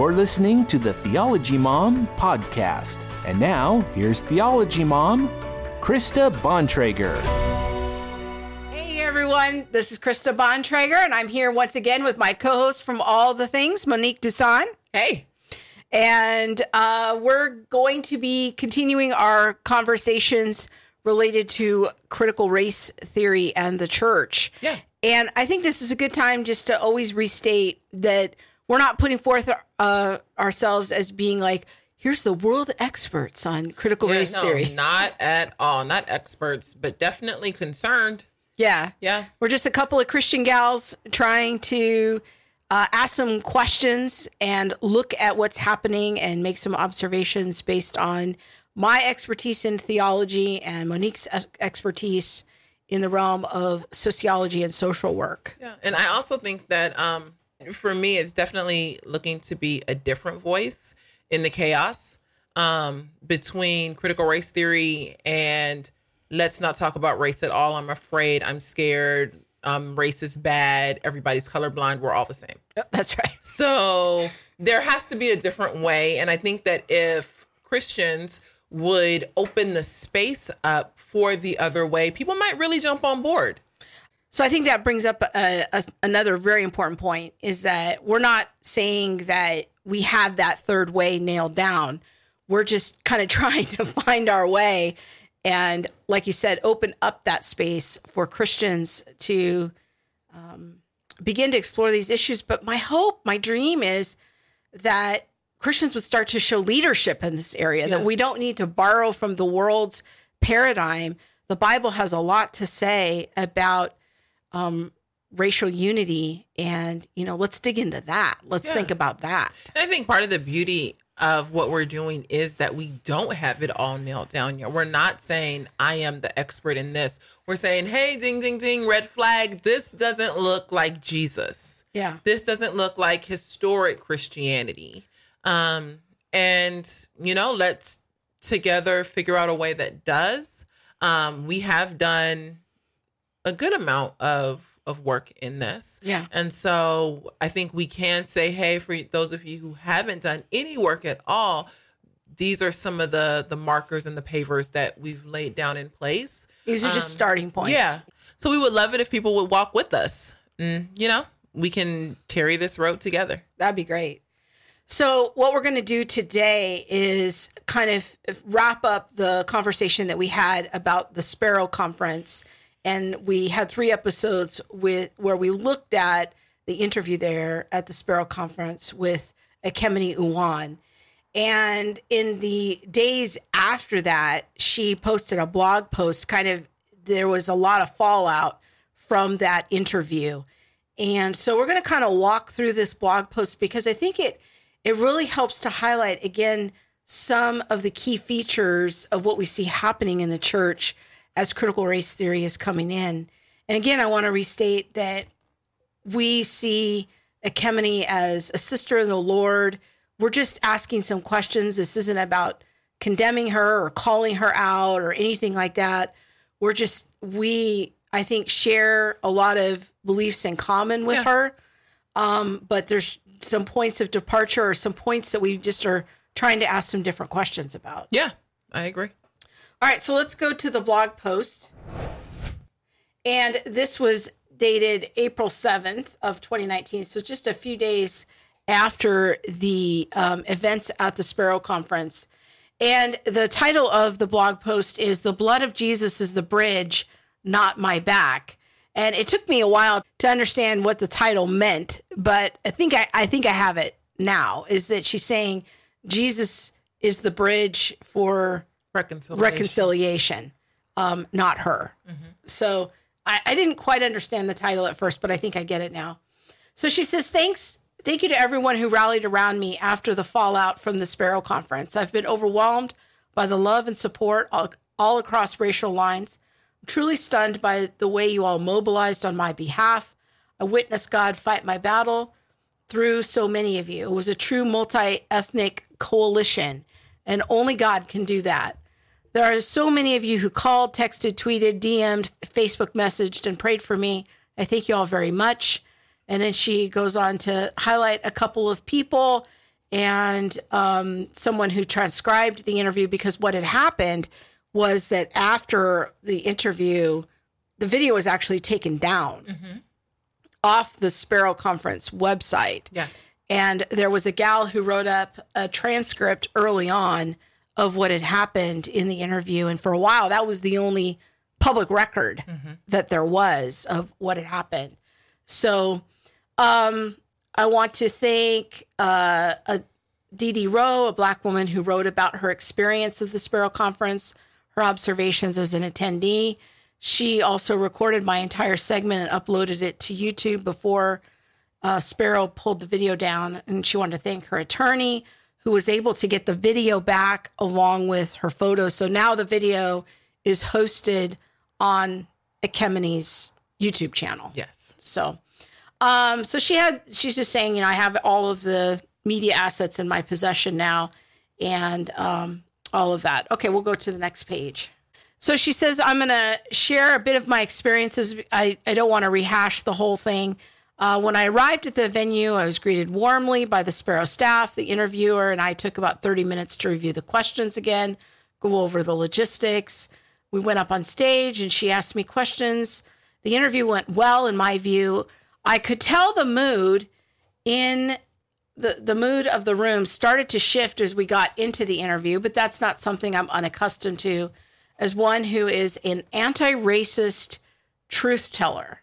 You're listening to the Theology Mom podcast. And now, here's Theology Mom, Krista Bontrager. Hey everyone, this is Krista Bontrager, and I'm here once again with my co host from All the Things, Monique Duson. Hey. And uh, we're going to be continuing our conversations related to critical race theory and the church. Yeah. And I think this is a good time just to always restate that we're not putting forth uh, ourselves as being like, here's the world experts on critical Yeah, race no, theory. Not at all. Not experts, but definitely concerned. Yeah. Yeah. We're just a couple of Christian gals trying to uh, ask some questions and look at what's happening and make some observations based on my expertise in theology and Monique's expertise in the realm of sociology and social work. Yeah. And I also think that um, for me, it's definitely looking to be a different voice in the chaos um, between critical race theory and let's not talk about race at all. I'm afraid. I'm scared. Um, race is bad. Everybody's colorblind. We're all the same. That's right. So there has to be a different way. And I think that if Christians would open the space up for the other way, people might really jump on board. So I think that brings up a, a, another very important point is that we're not saying that we have that third way nailed down. We're just kind of trying to find our way and, like you said, open up that space for Christians to um, begin to explore these issues. But my hope, my dream is that Christians would start to show leadership in this area, that we don't need to borrow from the world's paradigm. The Bible has a lot to say about um, racial unity, and you know, let's dig into that. Let's Yeah. think about that. And I think part of the beauty of what we're doing is that we don't have it all nailed down yet. We're not saying I am the expert in this. We're saying, hey, ding, ding, ding, red flag. This doesn't look like Jesus. Yeah, This doesn't look like historic Christianity. Um, and you know, let's together figure out a way that does. Um, we have done a good amount of of work in this. Yeah. And so I think we can say, hey, for those of you who haven't done any work at all, these are some of the the markers and the pavers that we've laid down in place. these are just Um, starting points. Yeah. So we would love it if people would walk with us. And, you know, we can carry this road together. That'd be great. So, what we're going to do today is kind of wrap up the conversation that we had about the Sparrow Conference, and we had three episodes with where we looked at the interview there at the Sparrow Conference with Ekemini Uwan. And in the days after that, she posted a blog post. Kind of, there was a lot of fallout from that interview. And so we're going to kind of walk through this blog post because I think it it really helps to highlight again some of the key features of what we see happening in the church as critical race theory is coming in. And again, I want to restate that we see Ekemini as a sister of the Lord. We're just asking some questions. This isn't about condemning her or calling her out or anything like that. We're just, we, I think, share a lot of beliefs in common with Yeah. her. Um, but there's some points of departure or some points that we just are trying to ask some different questions about. Yeah, I agree. All right, so let's go to the blog post. And this was dated April 7th of 2019, so just a few days after the um, events at the Sparrow Conference. And the title of the blog post is The Blood of Jesus is the Bridge, Not My Back. And it took me a while to understand what the title meant, but I think I, I think I have it now. Is that she's saying Jesus is the bridge for Reconciliation. reconciliation, um, not her. Mm-hmm. So I, I didn't quite understand the title at first, but I think I get it now. So she says, Thanks. Thank you to everyone who rallied around me after the fallout from the Sparrow Conference. I've been overwhelmed by the love and support all, all across racial lines. I'm truly stunned by the way you all mobilized on my behalf. I witnessed God fight my battle through so many of you. It was a true multi ethnic coalition, and only God can do that. There are so many of you who called, texted, tweeted, DM'd, Facebook messaged, and prayed for me. I thank you all very much. And then she goes on to highlight a couple of people and um, someone who transcribed the interview because what had happened was that after the interview, the video was actually taken down off the Sparrow Conference website. Yes. And there was a gal who wrote up a transcript early on of what had happened in the interview. And for a while, that was the only public record that there was of what had happened. So um, I want to thank uh, a Dee Dee Rowe, a black woman who wrote about her experience of the Sparrow Conference, her observations as an attendee. She also recorded my entire segment and uploaded it to YouTube before uh, Sparrow pulled the video down. And she wanted to thank her attorney who was able to get the video back along with her photos. So now the video is hosted on Ekemini's YouTube channel. Yes. So, um, so she had, she's just saying, you know, I have all of the media assets in my possession now and um, all of that. Okay, we'll go to the next page. So she says, I'm going to share a bit of my experiences. I, I don't want to rehash the whole thing. Uh, when I arrived at the venue, I was greeted warmly by the Sparrow staff. The interviewer and I took about 30 minutes to review the questions again, go over the logistics. We went up on stage and she asked me questions. The interview went well, in my view. I could tell the mood in the, the mood of the room started to shift as we got into the interview, but that's not something I'm unaccustomed to as one who is an anti racist truth teller.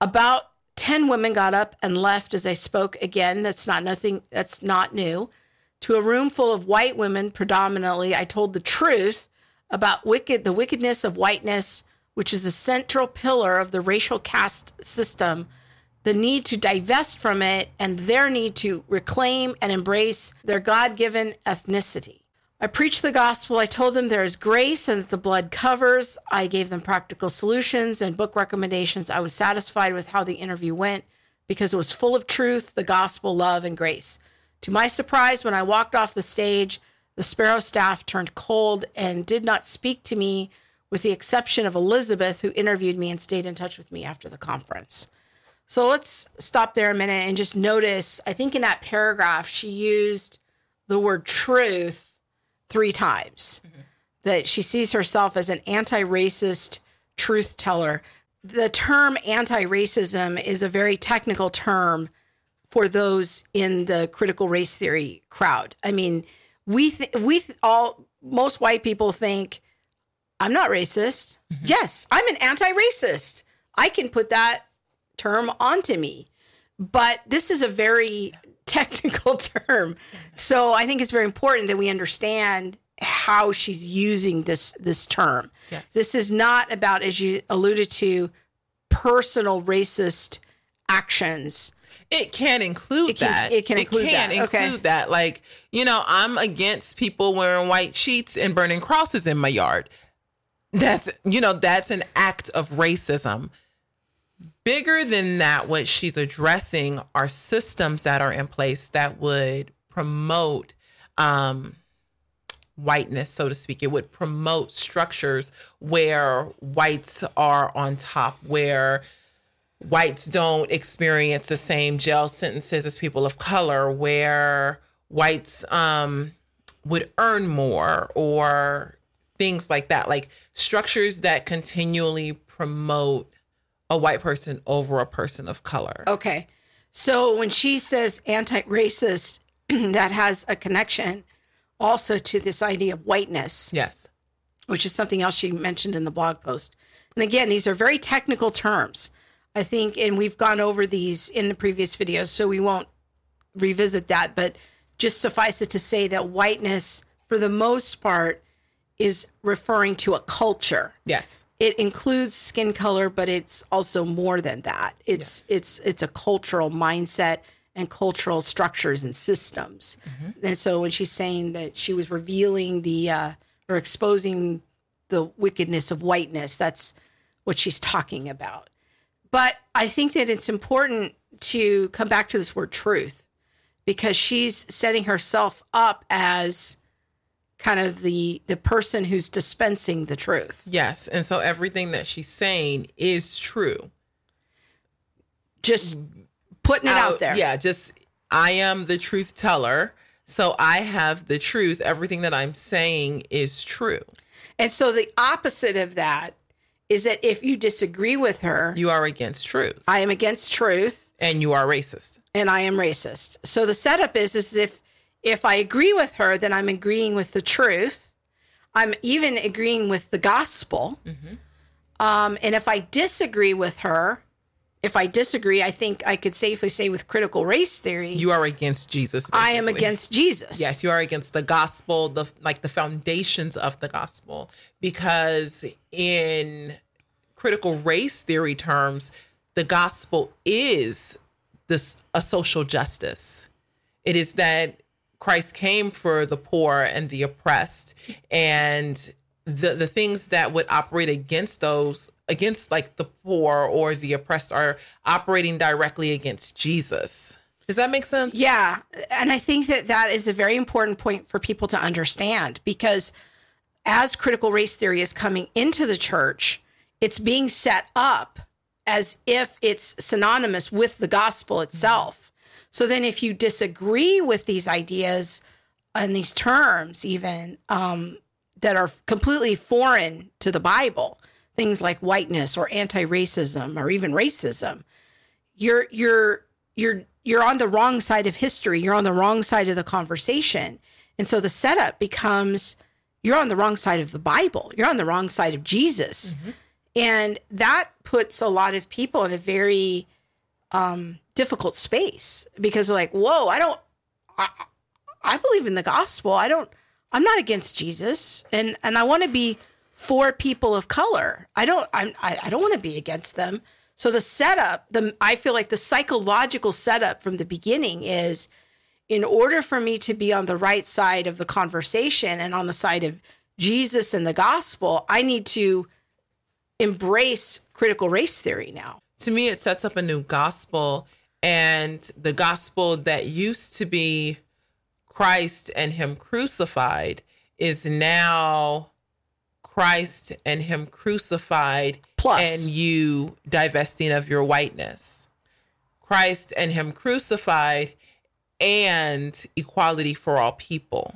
About 10 women got up and left as I spoke again. That's not nothing, that's not new. To a room full of white women, predominantly, I told the truth about wicked, the wickedness of whiteness, which is a central pillar of the racial caste system, the need to divest from it, and their need to reclaim and embrace their God given ethnicity. I preached the gospel. I told them there is grace and that the blood covers. I gave them practical solutions and book recommendations. I was satisfied with how the interview went because it was full of truth, the gospel, love, and grace. To my surprise, when I walked off the stage, the Sparrow staff turned cold and did not speak to me, with the exception of Elizabeth, who interviewed me and stayed in touch with me after the conference. So let's stop there a minute and just notice. I think in that paragraph, she used the word truth three times. That she sees herself as an anti racist truth teller. The term anti racism is a very technical term for those in the critical race theory crowd. I mean, we th- we th- all most white people think I'm not racist. Mm-hmm. Yes, I'm an anti-racist. I can put that term onto me. But this is a very technical term. So I think it's very important that we understand how she's using this this term. Yes. This is not about as you alluded to personal racist actions. It can include It can- that. it can include can that. Okay. include that. Like, you know, I'm against people wearing white sheets and burning crosses in my yard. That's, you know, that's an act of racism. Bigger than that, what she's addressing are systems that are in place that would promote um, whiteness, so to speak. It would promote structures where whites are on top, where whites don't experience the same jail sentences as people of color, where whites um, would earn more or things like that. Like structures that continually promote a white person over a person of color. Okay. So when she says anti racist, that has a connection also to this idea of whiteness, Yes. which is something else she mentioned in the blog post. And again, these are very technical terms. I think, and we've gone over these in the previous videos, so we won't revisit that. But just suffice it to say that whiteness, for the most part, is referring to a culture Yes. It includes skin color but it's also more than that. It's it's it's a cultural mindset and cultural structures and systems. And so when she's saying that she was revealing the uh or exposing the wickedness of whiteness that's what she's talking about. But i think that it's important to come back to this word truth because she's setting herself up as kind of the the person who's dispensing the truth Yes. And so everything that she's saying is true. just putting it out, there. Yeah, just I am the truth teller. So I have the truth. Everything that I'm saying is true. And so the opposite of that is that if you disagree with her, You are against truth I am against truth and you are racist. and I am racist. So the setup is is if if I agree with her, then I'm agreeing with the truth. I'm even agreeing with the gospel. Um, and if I disagree with her, if I disagree, I think I could safely say with critical race theory, You are against Jesus. I am against Jesus. Yes, you are against the gospel, the like the foundations of the gospel, because in critical race theory terms, the gospel is this a social justice. It is that Christ came for the poor and the oppressed, and the the things that would operate against those against like the poor or the oppressed are operating directly against Jesus. Does that make sense? Yeah. And I think that that is a very important point for people to understand because as critical race theory is coming into the church, it's being set up as if it's synonymous with the gospel itself. So then, if you disagree with these ideas and these terms, even um, that are completely foreign to the Bible, things like whiteness or anti-racism or even racism, you're you're you're you're on the wrong side of history. You're on the wrong side of the conversation. And so the setup becomes you're on the wrong side of the bible. You're on the wrong side of jesus. And that puts a lot of people in a very um, difficult space because they're like whoa i don't I, I believe in the gospel. I don't i'm not against jesus. And and i want to be for people of color. I don't i'm i, I don't want to be against them. So the setup, the I feel like the psychological setup from the beginning is in order for me to be on the right side of the conversation and on the side of Jesus and the gospel, I need to embrace critical race theory now. to me it sets up a new gospel and the gospel that used to be Christ and him crucified is now Christ and him crucified Plus. and you divesting of your whiteness. Christ and him crucified and equality for all people.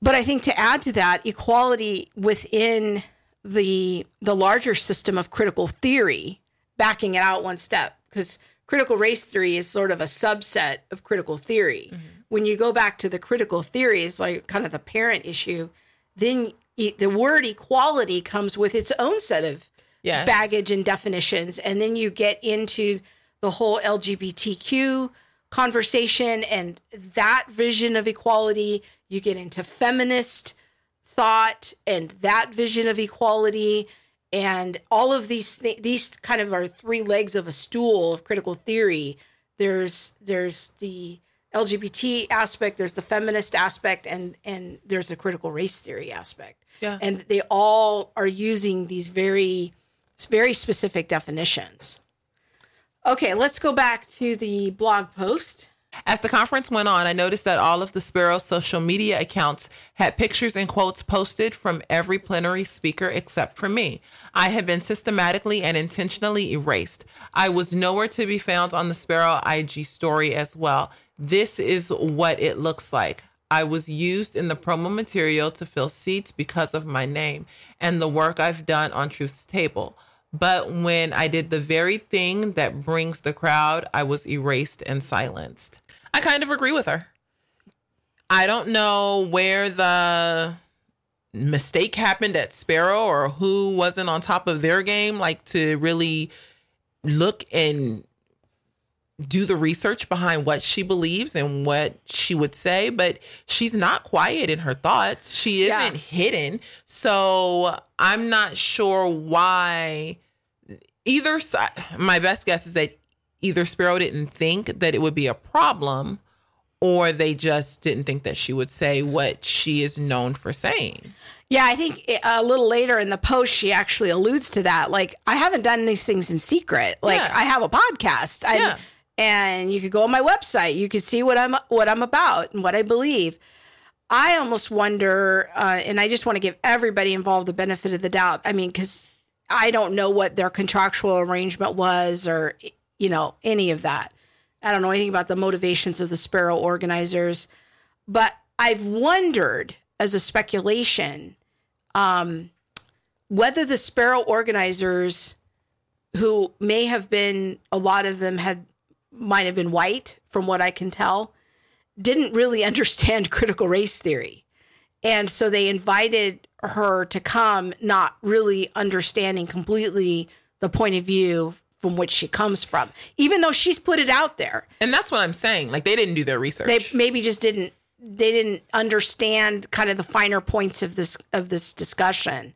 But I think to add to that, equality within the the larger system of critical theory, backing it out one step, because critical race theory is sort of a subset of critical theory. When you go back to the critical theory, theories, like kind of the parent issue, then e- the word equality comes with its own set of Yes. baggage and definitions. And then you get into the whole LGBTQ conversation and that vision of equality. You get into feminist thought and that vision of equality. And all of these th- these kind of are three legs of a stool of critical theory. There's there's the LGBT aspect, there's the feminist aspect, and and there's a critical race theory aspect. Yeah. And they all are using these very very specific definitions. Okay, let's go back to the blog post. As the conference went on, I noticed that all of the Sparrow social media accounts had pictures and quotes posted from every plenary speaker except for me. I had been systematically and intentionally erased. I was nowhere to be found on the Sparrow IG story as well. This is what it looks like. I was used in the promo material to fill seats because of my name and the work I've done on Truth's Table. But when I did the very thing that brings the crowd, I was erased and silenced. I kind of agree with her. I don't know where the mistake happened at Sparrow or who wasn't on top of their game, like to really look and do the research behind what she believes and what she would say, but she's not quiet in her thoughts. She isn't hidden. So I'm not sure why either side. My best guess is that either Sparrow didn't think that it would be a problem or they just didn't think that she would say what she is known for saying. Yeah, I think a little later in the post, she actually alludes to that. Like, I haven't done these things in secret. Like, Yeah. I have a podcast, and, Yeah. and you could go on my website. You could see what I'm what I'm about and what I believe. I almost wonder, uh, and I just want to give everybody involved the benefit of the doubt. I mean, because I don't know what their contractual arrangement was, or you know, any of that. I don't know anything about the motivations of the Sparrow organizers. but I've wondered as a speculation um, whether the Sparrow organizers, who may have been a lot of them had might have been white, from what I can tell, didn't really understand critical race theory. And so they invited her to come, not really understanding completely the point of view from which she comes from, even though she's put it out there. And that's what I'm saying. Like they didn't do their research. They maybe just didn't they didn't understand kind of the finer points of this of this discussion.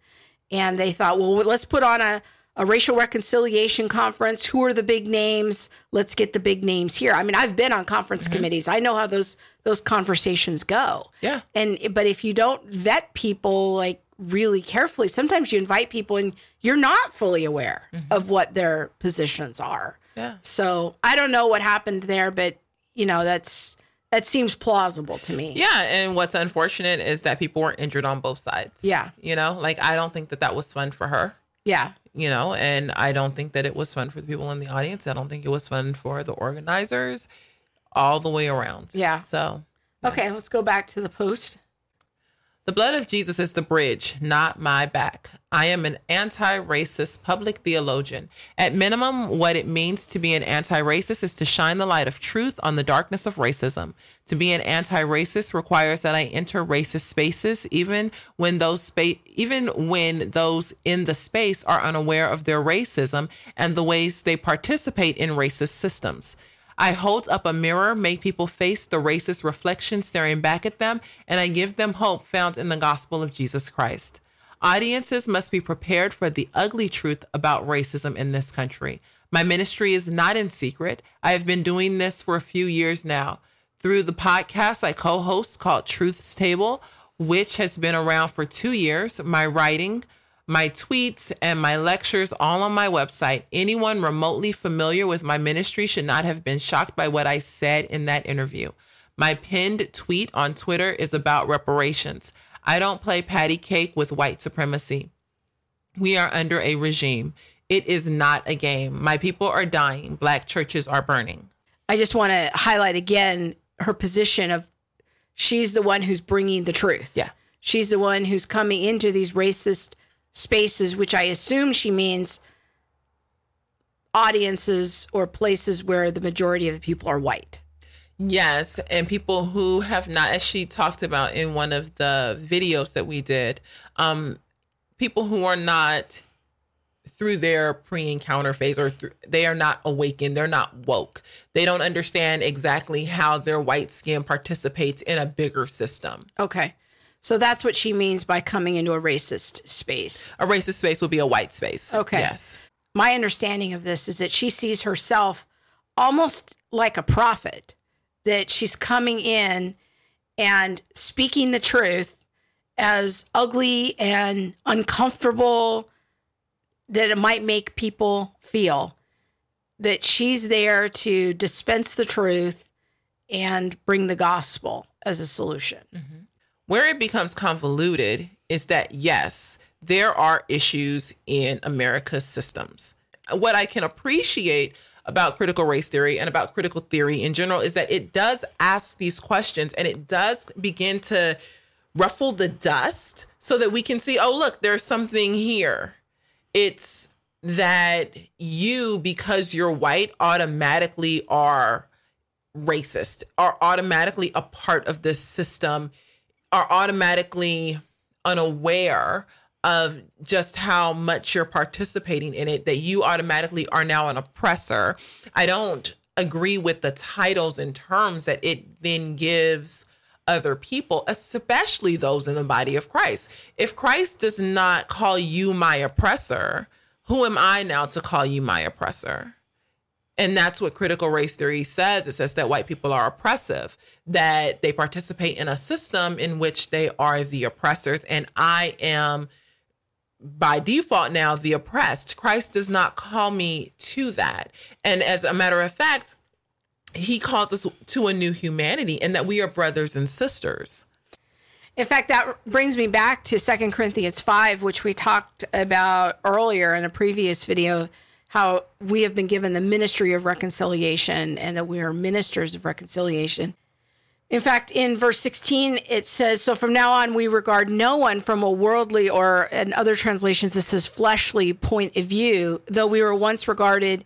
And they thought, well, let's put on a, a racial reconciliation conference. Who are the big names? Let's get the big names here. I mean, I've been on conference Mm-hmm. committees. I know how those those conversations go. Yeah. And but if you don't vet people like really carefully, sometimes you invite people and you're not fully aware of what their positions are. Mm-hmm. Yeah. So I don't know what happened there, but you know, that's that seems plausible to me. Yeah, and what's unfortunate is that people were injured on both sides. Yeah. You know, like I don't think that that was fun for her, Yeah. you know, and I don't think that it was fun for the people in the audience. I don't think it was fun for the organizers all the way around. Yeah. So, Okay, let's go back to the post. The blood of Jesus is the bridge, not my back. I am an anti racist public theologian. At minimum, what it means to be an anti racist is to shine the light of truth on the darkness of racism. To be an anti racist requires that I enter racist spaces, even when those spa- even when those in the space are unaware of their racism and the ways they participate in racist systems. I hold up a mirror, make people face the racist reflection staring back at them, and I give them hope found in the gospel of Jesus Christ. Audiences must be prepared for the ugly truth about racism in this country. My ministry is not in secret. I have been doing this for a few years now. Through the podcast I co host called Truth's Table, which has been around for two years, my writing, my tweets and my lectures all on my website. Anyone remotely familiar with my ministry should not have been shocked by what I said in that interview. My pinned tweet on Twitter is about reparations. I don't play patty cake with white supremacy. We are under a regime. It is not a game. My people are dying. Black churches are burning. I just want to highlight again her position of she's the one who's bringing the truth. Yeah. She's the one who's coming into these racist spaces, which I assume she means audiences or places where the majority of the people are white. Yes, and people who have not, as she talked about in one of the videos that we did, um, people who are not through their pre-encounter phase or they are not awakened they're not woke they don't understand exactly how their white skin participates in a bigger system Okay. So that's what she means by coming into a racist space. a racist space will be a white space Okay. yes My understanding of this is that she sees herself almost like a prophet, that she's coming in and speaking the truth as ugly and uncomfortable that it might make people feel that she's there to dispense the truth and bring the gospel as a solution. Mm-hmm. Where it becomes convoluted is that, yes, there are issues in America's systems. What I can appreciate about critical race theory and about critical theory in general is that it does ask these questions and it does begin to ruffle the dust so that we can see, oh, look, there's something here. It's that you, because you're white, automatically are racist, are automatically a part of this system, are automatically unaware of just how much you're participating in it, that you automatically are now an oppressor. I don't agree with the titles and terms that it then gives other people, especially those in the body of Christ. If Christ does not call you my oppressor, who am I now to call you my oppressor? And that's what critical race theory says. It says that white people are oppressive, that they participate in a system in which they are the oppressors. And I am, by default, now the oppressed. Christ does not call me to that. And as a matter of fact, he calls us to a new humanity and that we are brothers and sisters. In fact, that brings me back to Second Corinthians 5, which we talked about earlier in a previous video, how we have been given the ministry of reconciliation and that we are ministers of reconciliation. In fact, in verse 16, it says, So from now on, we regard no one from a worldly or in other translations, this says fleshly point of view. Though we were once regarded,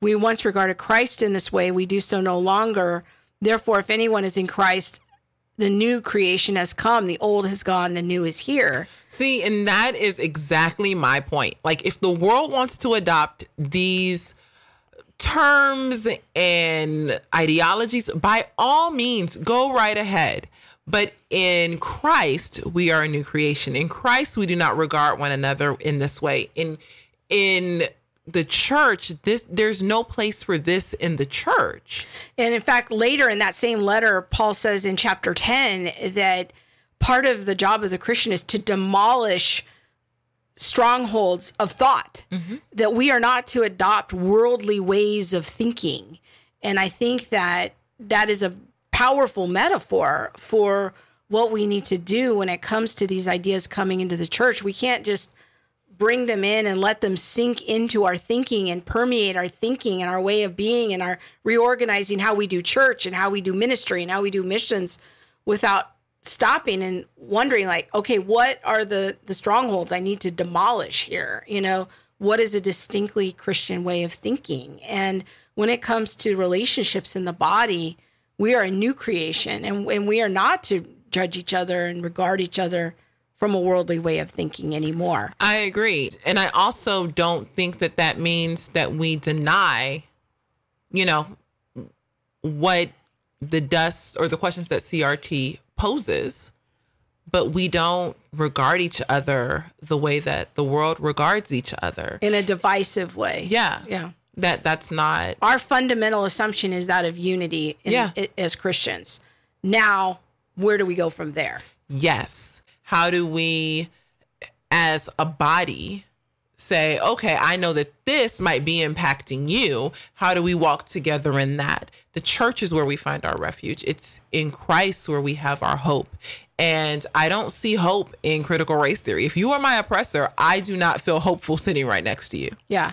we once regarded Christ in this way, we do so no longer. Therefore, if anyone is in Christ, the new creation has come, the old has gone, the new is here. See, and that is exactly my point. Like, if the world wants to adopt these terms and ideologies, by all means, go right ahead. But in Christ, we are a new creation. In Christ, we do not regard one another in this way. In in the church, this there's no place for this in the church. And in fact, later in that same letter, Paul says in chapter 10 that part of the job of the Christian is to demolish strongholds of thought, mm-hmm. that we are not to adopt worldly ways of thinking. And I think that that is a powerful metaphor for what we need to do when it comes to these ideas coming into the church. We can't just bring them in and let them sink into our thinking and permeate our thinking and our way of being and our reorganizing how we do church and how we do ministry and how we do missions without stopping and wondering like okay what are the the strongholds i need to demolish here you know what is a distinctly christian way of thinking and when it comes to relationships in the body we are a new creation and, and we are not to judge each other and regard each other from a worldly way of thinking anymore. I agree. And I also don't think that that means that we deny, you know, what the dust or the questions that CRT poses, but we don't regard each other the way that the world regards each other in a divisive way. Yeah. Yeah. That that's not our fundamental assumption is that of unity in, yeah. as Christians. Now, where do we go from there? Yes how do we as a body say okay i know that this might be impacting you how do we walk together in that the church is where we find our refuge it's in christ where we have our hope and i don't see hope in critical race theory if you are my oppressor i do not feel hopeful sitting right next to you yeah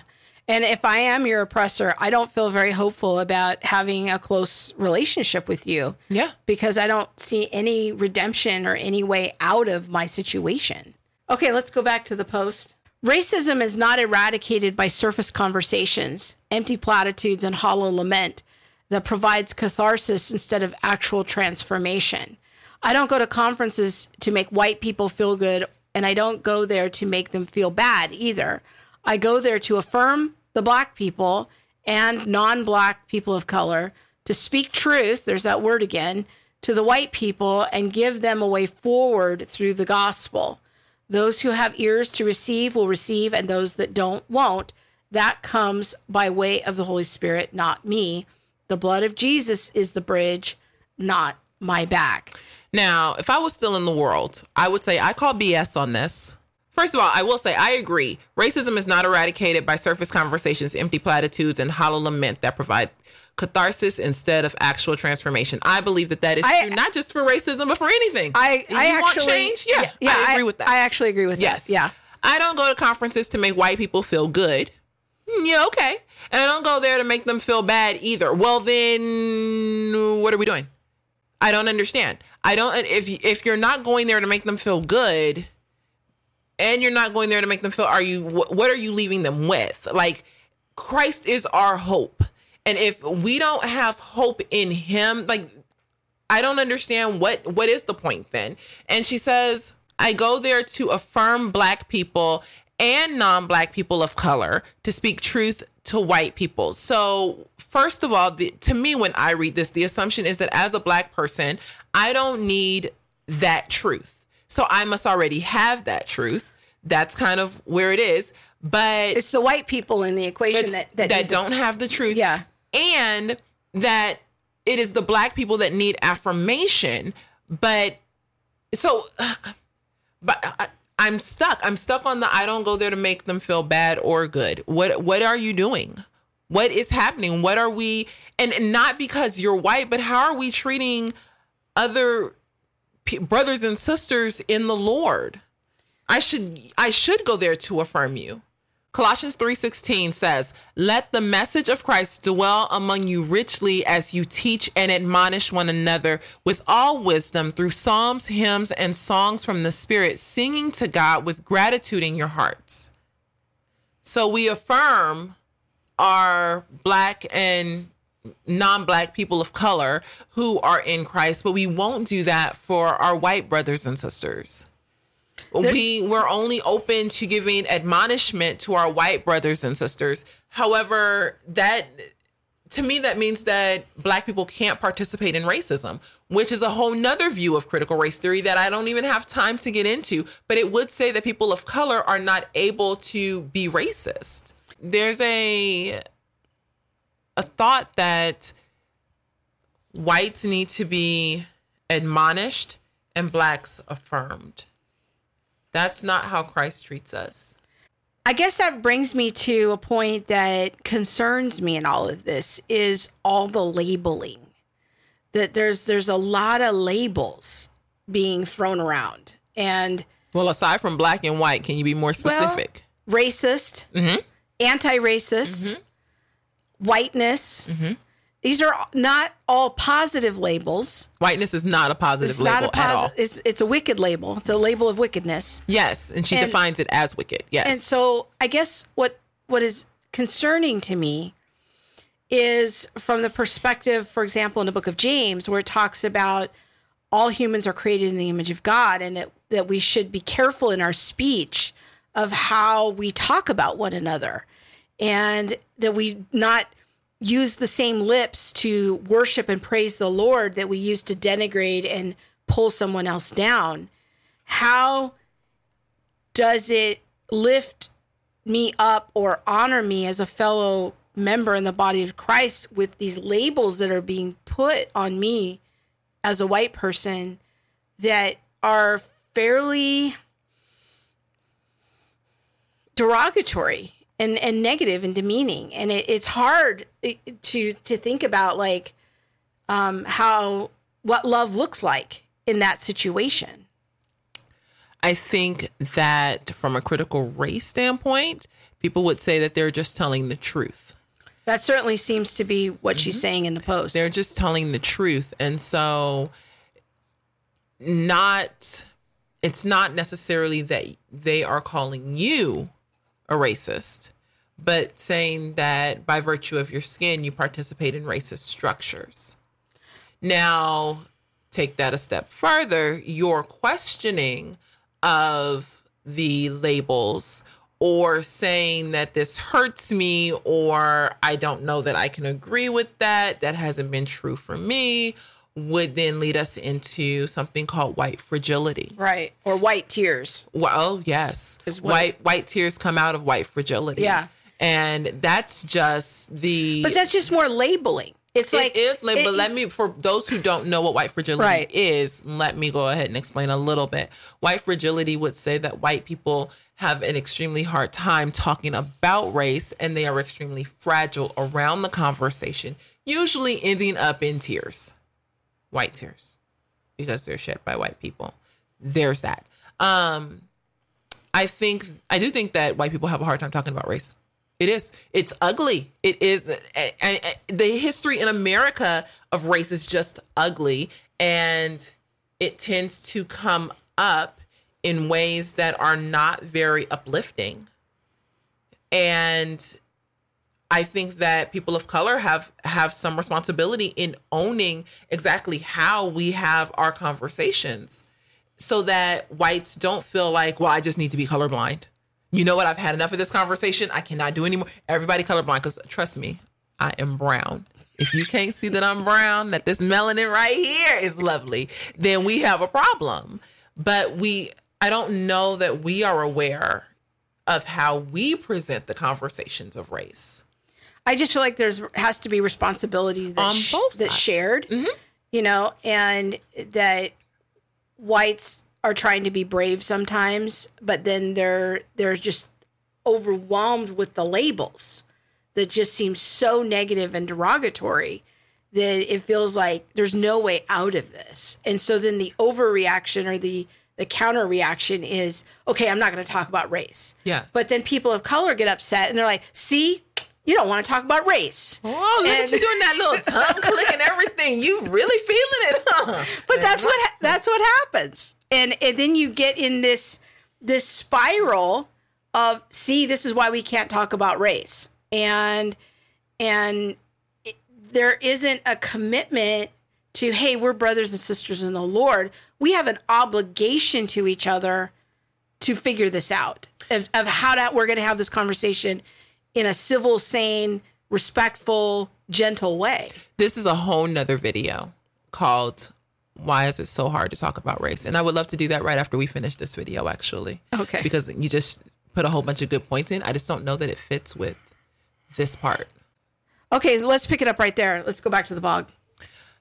and if I am your oppressor, I don't feel very hopeful about having a close relationship with you. Yeah. Because I don't see any redemption or any way out of my situation. Okay, let's go back to the post. Racism is not eradicated by surface conversations, empty platitudes, and hollow lament that provides catharsis instead of actual transformation. I don't go to conferences to make white people feel good, and I don't go there to make them feel bad either. I go there to affirm the black people and non black people of color to speak truth, there's that word again, to the white people and give them a way forward through the gospel. Those who have ears to receive will receive, and those that don't won't. That comes by way of the Holy Spirit, not me. The blood of Jesus is the bridge, not my back. Now, if I was still in the world, I would say I call BS on this. First of all, I will say I agree. Racism is not eradicated by surface conversations, empty platitudes, and hollow lament that provide catharsis instead of actual transformation. I believe that that is I, true, not just for racism, but for anything. I, I you actually change. Yeah, yeah, I agree with that. I actually agree with yes. that. Yeah, I don't go to conferences to make white people feel good. Mm, yeah, okay, and I don't go there to make them feel bad either. Well, then what are we doing? I don't understand. I don't. If if you're not going there to make them feel good and you're not going there to make them feel are you what are you leaving them with like christ is our hope and if we don't have hope in him like i don't understand what what is the point then and she says i go there to affirm black people and non-black people of color to speak truth to white people so first of all the, to me when i read this the assumption is that as a black person i don't need that truth so I must already have that truth. That's kind of where it is. But it's the white people in the equation that that, that don't have the truth. Yeah. And that it is the black people that need affirmation. But so, but I, I'm stuck. I'm stuck on the I don't go there to make them feel bad or good. What what are you doing? What is happening? What are we and not because you're white, but how are we treating other brothers and sisters in the Lord. I should I should go there to affirm you. Colossians 3:16 says, "Let the message of Christ dwell among you richly as you teach and admonish one another with all wisdom through psalms, hymns, and songs from the Spirit, singing to God with gratitude in your hearts." So we affirm our black and non-black people of color who are in Christ, but we won't do that for our white brothers and sisters. We we're only open to giving admonishment to our white brothers and sisters. However, that to me that means that black people can't participate in racism, which is a whole nother view of critical race theory that I don't even have time to get into. But it would say that people of color are not able to be racist. There's a a thought that whites need to be admonished and blacks affirmed. That's not how Christ treats us. I guess that brings me to a point that concerns me in all of this is all the labeling. That there's there's a lot of labels being thrown around. And well, aside from black and white, can you be more specific? Well, racist, mm-hmm. anti-racist, mm-hmm whiteness. Mm-hmm. These are not all positive labels. Whiteness is not a positive it's label a posi- at all. It's it's a wicked label. It's a label of wickedness. Yes, and she and, defines it as wicked. Yes. And so I guess what what is concerning to me is from the perspective, for example, in the book of James, where it talks about all humans are created in the image of God and that, that we should be careful in our speech of how we talk about one another and that we not use the same lips to worship and praise the Lord that we use to denigrate and pull someone else down. How does it lift me up or honor me as a fellow member in the body of Christ with these labels that are being put on me as a white person that are fairly derogatory and and negative and demeaning. And it, it's hard to to think about like um how what love looks like in that situation. I think that from a critical race standpoint people would say that they're just telling the truth. That certainly seems to be what mm-hmm. she's saying in the post. They're just telling the truth. And so not it's not necessarily that they are calling you a racist, but saying that by virtue of your skin, you participate in racist structures. Now, take that a step further, your questioning of the labels or saying that this hurts me or I don't know that I can agree with that, that hasn't been true for me, would then lead us into something called white fragility. Right. Or white tears. Well, oh, yes. White white tears come out of white fragility. Yeah. And that's just the But that's just more labeling. It's like it is labeled. Let me for those who don't know what white fragility right. is, let me go ahead and explain a little bit. White fragility would say that white people have an extremely hard time talking about race and they are extremely fragile around the conversation, usually ending up in tears white tears because they're shed by white people. There's that. Um, I think I do think that white people have a hard time talking about race. It is. It's ugly. It is. And the history in America of race is just ugly, and it tends to come up in ways that are not very uplifting. And I think that people of color have have some responsibility in owning exactly how we have our conversations so that whites don't feel like, well, I just need to be colorblind. You know what? I've had enough of this conversation. I cannot do anymore. Everybody colorblind because trust me, I am brown. If you can't see that I'm brown, that this melanin right here is lovely, then we have a problem. But we I don't know that we are aware of how we present the conversations of race. I just feel like there's has to be responsibilities that sh- that's shared, mm-hmm. you know, and that whites are trying to be brave sometimes, but then they're they're just overwhelmed with the labels that just seem so negative and derogatory that it feels like there's no way out of this. And so then the overreaction or the the counter reaction is, okay, I'm not going to talk about race. Yes. But then people of color get upset and they're like, see, you don't want to talk about race. Oh, look And- at you doing that little tongue click and everything. You really feeling it, huh? But that's what that's what happens. And and then you get in this this spiral of see this is why we can't talk about race. And and it, there isn't a commitment to hey, we're brothers and sisters in the Lord. We have an obligation to each other to figure this out of, of how that we're going to have this conversation in a civil, sane, respectful, gentle way. This is a whole nother video called Why is it so hard to talk about race? And I would love to do that right after we finish this video, actually. Okay. Because you just put a whole bunch of good points in. I just don't know that it fits with this part. Okay, so let's pick it up right there. Let's go back to the bog.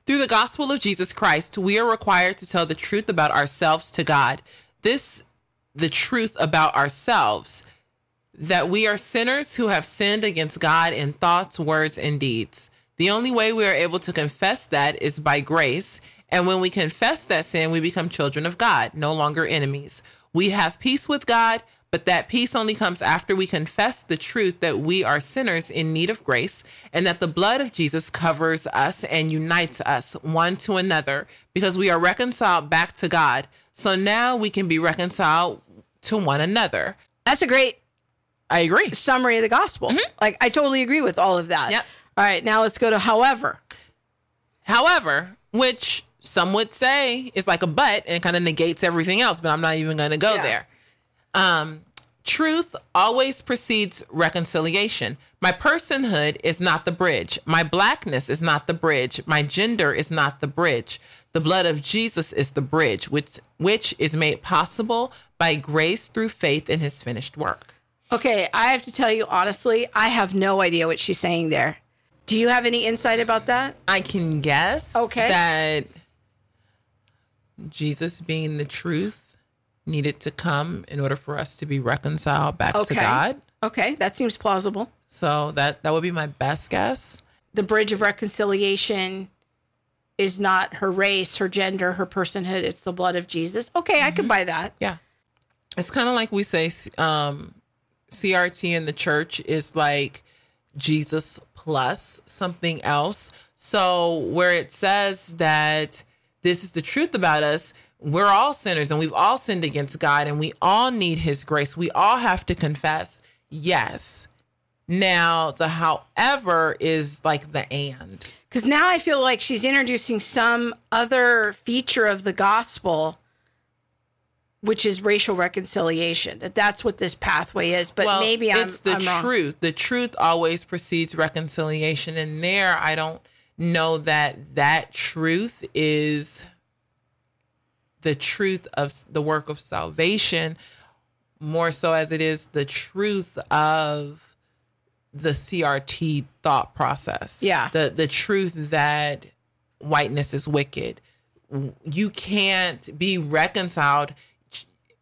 Through the gospel of Jesus Christ, we are required to tell the truth about ourselves to God. This, the truth about ourselves, that we are sinners who have sinned against God in thoughts, words, and deeds. The only way we are able to confess that is by grace. And when we confess that sin, we become children of God, no longer enemies. We have peace with God, but that peace only comes after we confess the truth that we are sinners in need of grace and that the blood of Jesus covers us and unites us one to another because we are reconciled back to God. So now we can be reconciled to one another. That's a great I agree. summary of the gospel. Like I totally agree with all of that. Mm-hmm. Yep. All right, now let's go to however. However, which some would say is like a but and kind of negates everything else, but I'm not even going to go Yeah. there. Um, truth always precedes reconciliation. My personhood is not the bridge. My blackness is not the bridge. My gender is not the bridge. The blood of Jesus is the bridge, which which is made possible by grace through faith in his finished work. Okay, I have to tell you honestly, I have no idea what she's saying there. Do you have any insight about that? I can guess Okay. that Jesus being the truth needed to come in order for us to be reconciled back Okay. to God. Okay, that seems plausible. So that that would be my best guess. The bridge of reconciliation is not her race, her gender, her personhood. It's the blood of Jesus. Okay, I Mm-hmm. could buy that. Yeah. It's kind of like we say um CRT in the church is like Jesus plus something else. So where it says that this is the truth about us, we're all sinners and we've all sinned against God and we all need his grace. We all have to confess. Yes. Now, the however is like the and. Because now I feel like she's introducing some other feature of the gospel, which is racial reconciliation. That that's what this pathway is. But well, maybe I'm, it's the I'm wrong. truth. The truth always precedes reconciliation, and there I don't know that that truth is the truth of the work of salvation, more so as it is the truth of the CRT thought process. Yeah. the the truth that whiteness is wicked. You can't be reconciled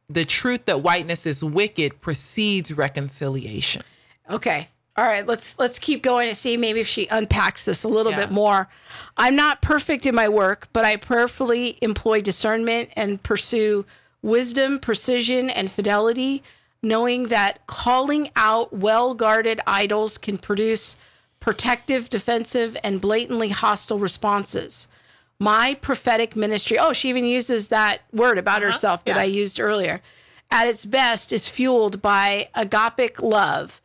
the truth that whiteness is wicked precedes reconciliation. Okay. All right, let's let's keep going and see maybe if she unpacks this a little Yeah. bit more. I'm not perfect in my work, but I prayerfully employ discernment and pursue wisdom, precision, and fidelity, knowing that calling out well-guarded idols can produce protective, defensive, and blatantly hostile responses. My prophetic ministry, oh, she even uses that word about uh-huh. herself that yeah. I used earlier, at its best is fueled by agapic love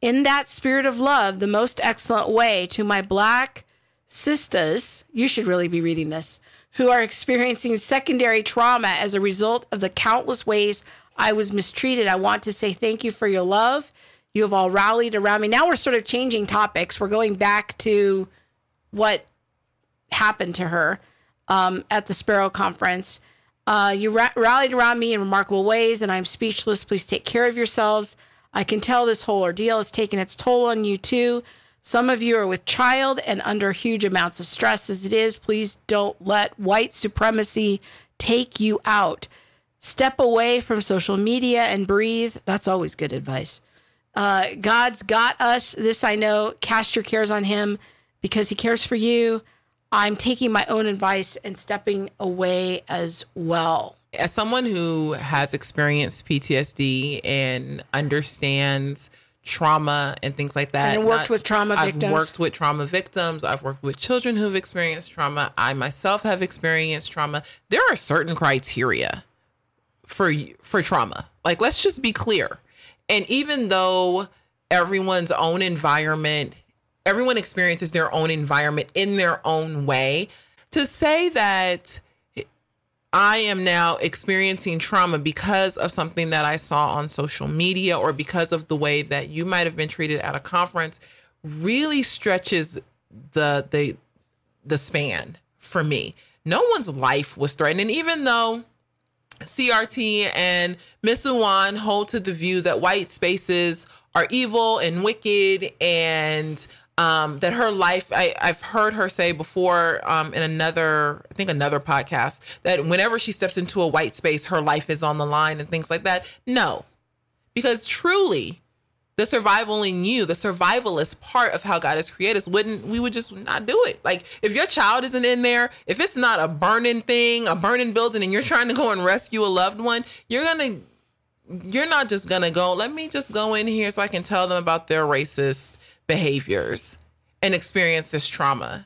in that spirit of love, the most excellent way to my black sisters, you should really be reading this, who are experiencing secondary trauma as a result of the countless ways I was mistreated. I want to say thank you for your love. You have all rallied around me. Now we're sort of changing topics. We're going back to what happened to her um, at the Sparrow Conference. Uh, you ra- rallied around me in remarkable ways, and I'm speechless. Please take care of yourselves. I can tell this whole ordeal has taken its toll on you too. Some of you are with child and under huge amounts of stress as it is. Please don't let white supremacy take you out. Step away from social media and breathe. That's always good advice. Uh, God's got us. This I know. Cast your cares on Him because He cares for you. I'm taking my own advice and stepping away as well. as someone who has experienced PTSD and understands trauma and things like that. And worked with trauma victims. I've victims. worked with trauma victims. I've worked with children who've experienced trauma. I myself have experienced trauma. There are certain criteria for for trauma. Like let's just be clear. And even though everyone's own environment, everyone experiences their own environment in their own way, to say that I am now experiencing trauma because of something that I saw on social media or because of the way that you might have been treated at a conference really stretches the the the span for me. No one's life was threatened and even though CRT and Miss Uwan hold to the view that white spaces are evil and wicked and um, that her life I, I've heard her say before um, in another I think another podcast that whenever she steps into a white space her life is on the line and things like that. No. Because truly the survival in you, the survivalist part of how God has created us, wouldn't we would just not do it. Like if your child isn't in there, if it's not a burning thing, a burning building, and you're trying to go and rescue a loved one, you're gonna you're not just gonna go, let me just go in here so I can tell them about their racist behaviors and experience this trauma.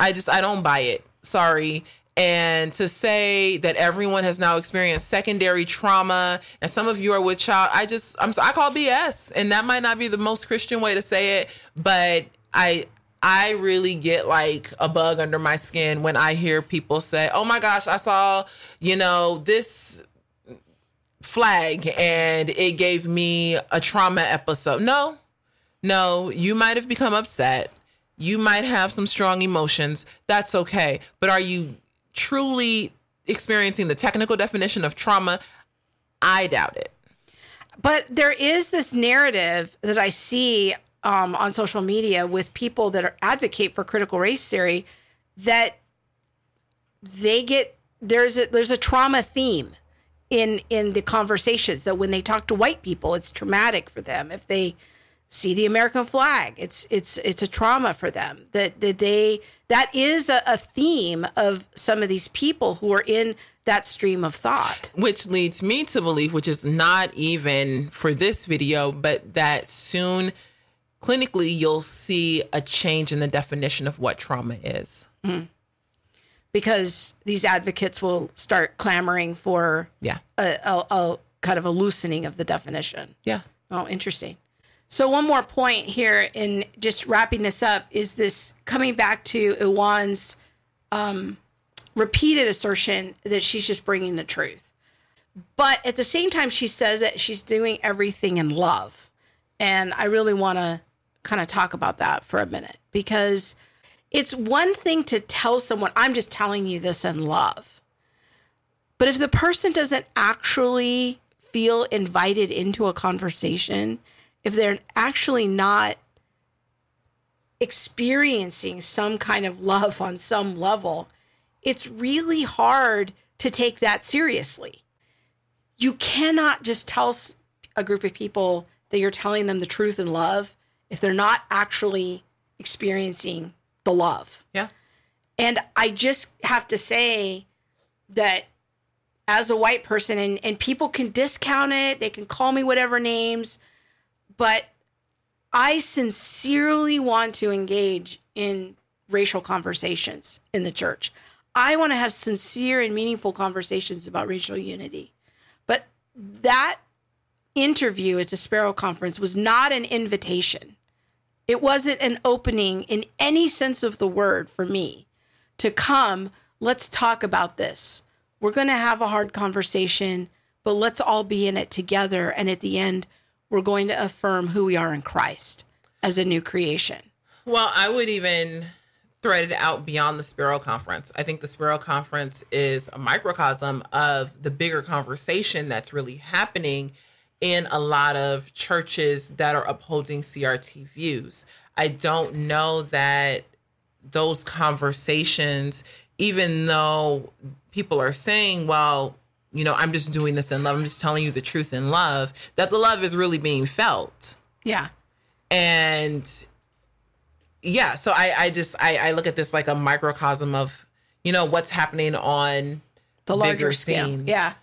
I just I don't buy it. Sorry. And to say that everyone has now experienced secondary trauma and some of you are with child, I just I'm I call BS. And that might not be the most Christian way to say it, but I I really get like a bug under my skin when I hear people say, "Oh my gosh, I saw, you know, this flag and it gave me a trauma episode." No. No, you might have become upset. You might have some strong emotions. That's okay. But are you truly experiencing the technical definition of trauma? I doubt it. But there is this narrative that I see um, on social media with people that are advocate for critical race theory that they get there's a there's a trauma theme in in the conversations that when they talk to white people it's traumatic for them if they see the American flag. It's it's it's a trauma for them that that they that is a, a theme of some of these people who are in that stream of thought. Which leads me to believe, which is not even for this video, but that soon clinically you'll see a change in the definition of what trauma is. Mm-hmm. Because these advocates will start clamoring for Yeah. a, a, a kind of a loosening of the definition. Yeah. Oh, interesting. So one more point here in just wrapping this up is this coming back to Uwan's um, repeated assertion that she's just bringing the truth. But at the same time, she says that she's doing everything in love. And I really want to kind of talk about that for a minute because it's one thing to tell someone, I'm just telling you this in love. But if the person doesn't actually feel invited into a conversation, if they're actually not experiencing some kind of love on some level, it's really hard to take that seriously. You cannot just tell a group of people that you're telling them the truth in love if they're not actually experiencing the love. Yeah. And I just have to say that as a white person, and, and people can discount it, they can call me whatever names, but I sincerely want to engage in racial conversations in the church. I want to have sincere and meaningful conversations about racial unity. But that interview at the Sparrow Conference was not an invitation. It wasn't an opening in any sense of the word for me to come, let's talk about this. We're going to have a hard conversation, but let's all be in it together. And at the end, we're going to affirm who we are in Christ as a new creation. Well, I would even thread it out beyond the Sparrow Conference. I think the Sparrow Conference is a microcosm of the bigger conversation that's really happening in a lot of churches that are upholding CRT views. I don't know that those conversations, even though people are saying, well, you know, I'm just doing this in love, I'm just telling you the truth in love, that the love is really being felt Yeah. and yeah so i i just I, I look at this like a microcosm of you know what's happening on the larger scale. Yeah.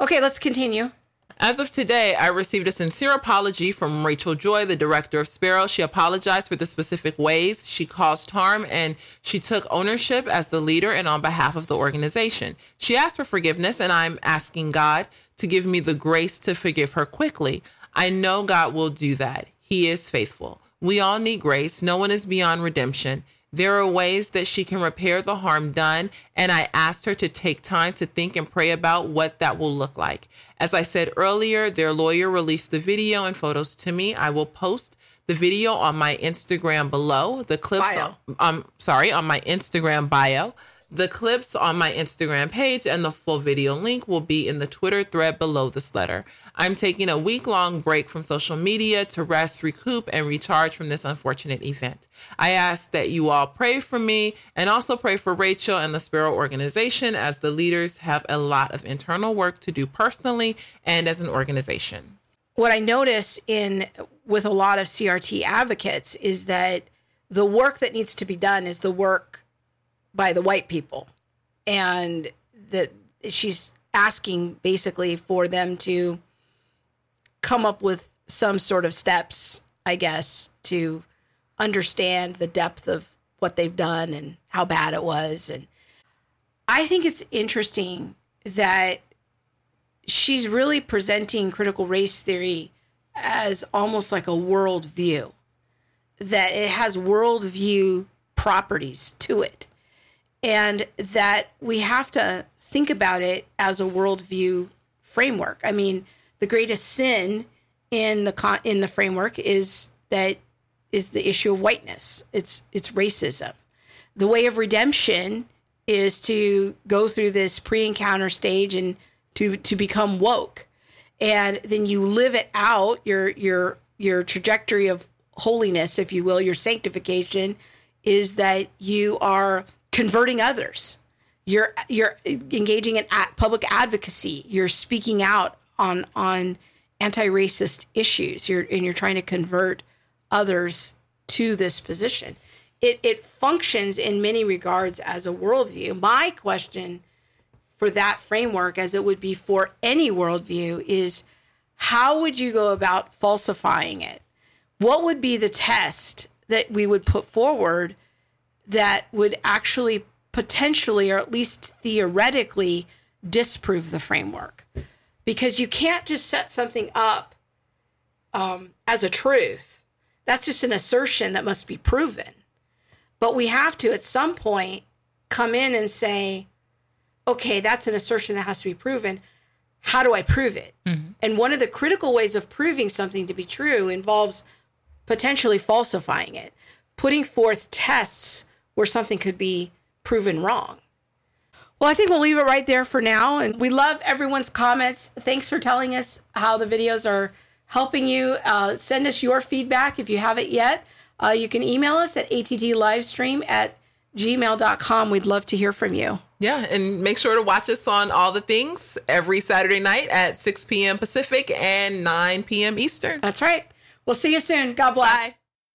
Okay, let's continue. As of today, I received a sincere apology from Rachel Joy, the director of Sparrow. She apologized for the specific ways she caused harm and she took ownership as the leader and on behalf of the organization. She asked for forgiveness, and I'm asking God to give me the grace to forgive her quickly. I know God will do that. He is faithful. We all need grace. No one is beyond redemption. There are ways that she can repair the harm done, and I asked her to take time to think and pray about what that will look like. As I said earlier, their lawyer released the video and photos to me. I will post the video on my Instagram below. The clips, Bio. um, sorry, on my Instagram bio. The clips on my Instagram page and the full video link will be in the Twitter thread below this letter. I'm taking a week long break from social media to rest, recoup, and recharge from this unfortunate event. I ask that you all pray for me and also pray for Rachel and the Sparrow organization as the leaders have a lot of internal work to do personally and as an organization. What I notice in with a lot of CRT advocates is that the work that needs to be done is the work by the white people. And that she's asking basically for them to come up with some sort of steps, I guess, to understand the depth of what they've done and how bad it was. And I think it's interesting that she's really presenting critical race theory as almost like a worldview, that it has worldview properties to it, and that we have to think about it as a worldview framework. I mean, the greatest sin in the con- in the framework is that is the issue of whiteness. It's it's racism. The way of redemption is to go through this pre-encounter stage and to to become woke. And then you live it out your your your trajectory of holiness, if you will, your sanctification is that you are converting others. You're you're engaging in public advocacy. You're speaking out on on anti-racist issues. You're and you're trying to convert others to this position. It it functions in many regards as a worldview. My question for that framework, as it would be for any worldview, is how would you go about falsifying it? What would be the test that we would put forward that would actually potentially, or at least theoretically, disprove the framework? Because you can't just set something up um, as a truth. That's just an assertion that must be proven. But we have to, at some point, come in and say, okay, that's an assertion that has to be proven. How do I prove it? And one of the critical ways of proving something to be true involves potentially falsifying it, putting forth tests where something could be proven wrong. Well, I think we'll leave it right there for now. And we love everyone's comments. Thanks for telling us how the videos are helping you. Uh, send us your feedback if you haven't yet. Uh, you can email us at atttlivestream at gmail.com. We'd love to hear from you. Yeah, and make sure to watch us on all the things every Saturday night at 6 p.m. Pacific and 9 p.m. Eastern. That's right. We'll see you soon. God bless. Bye.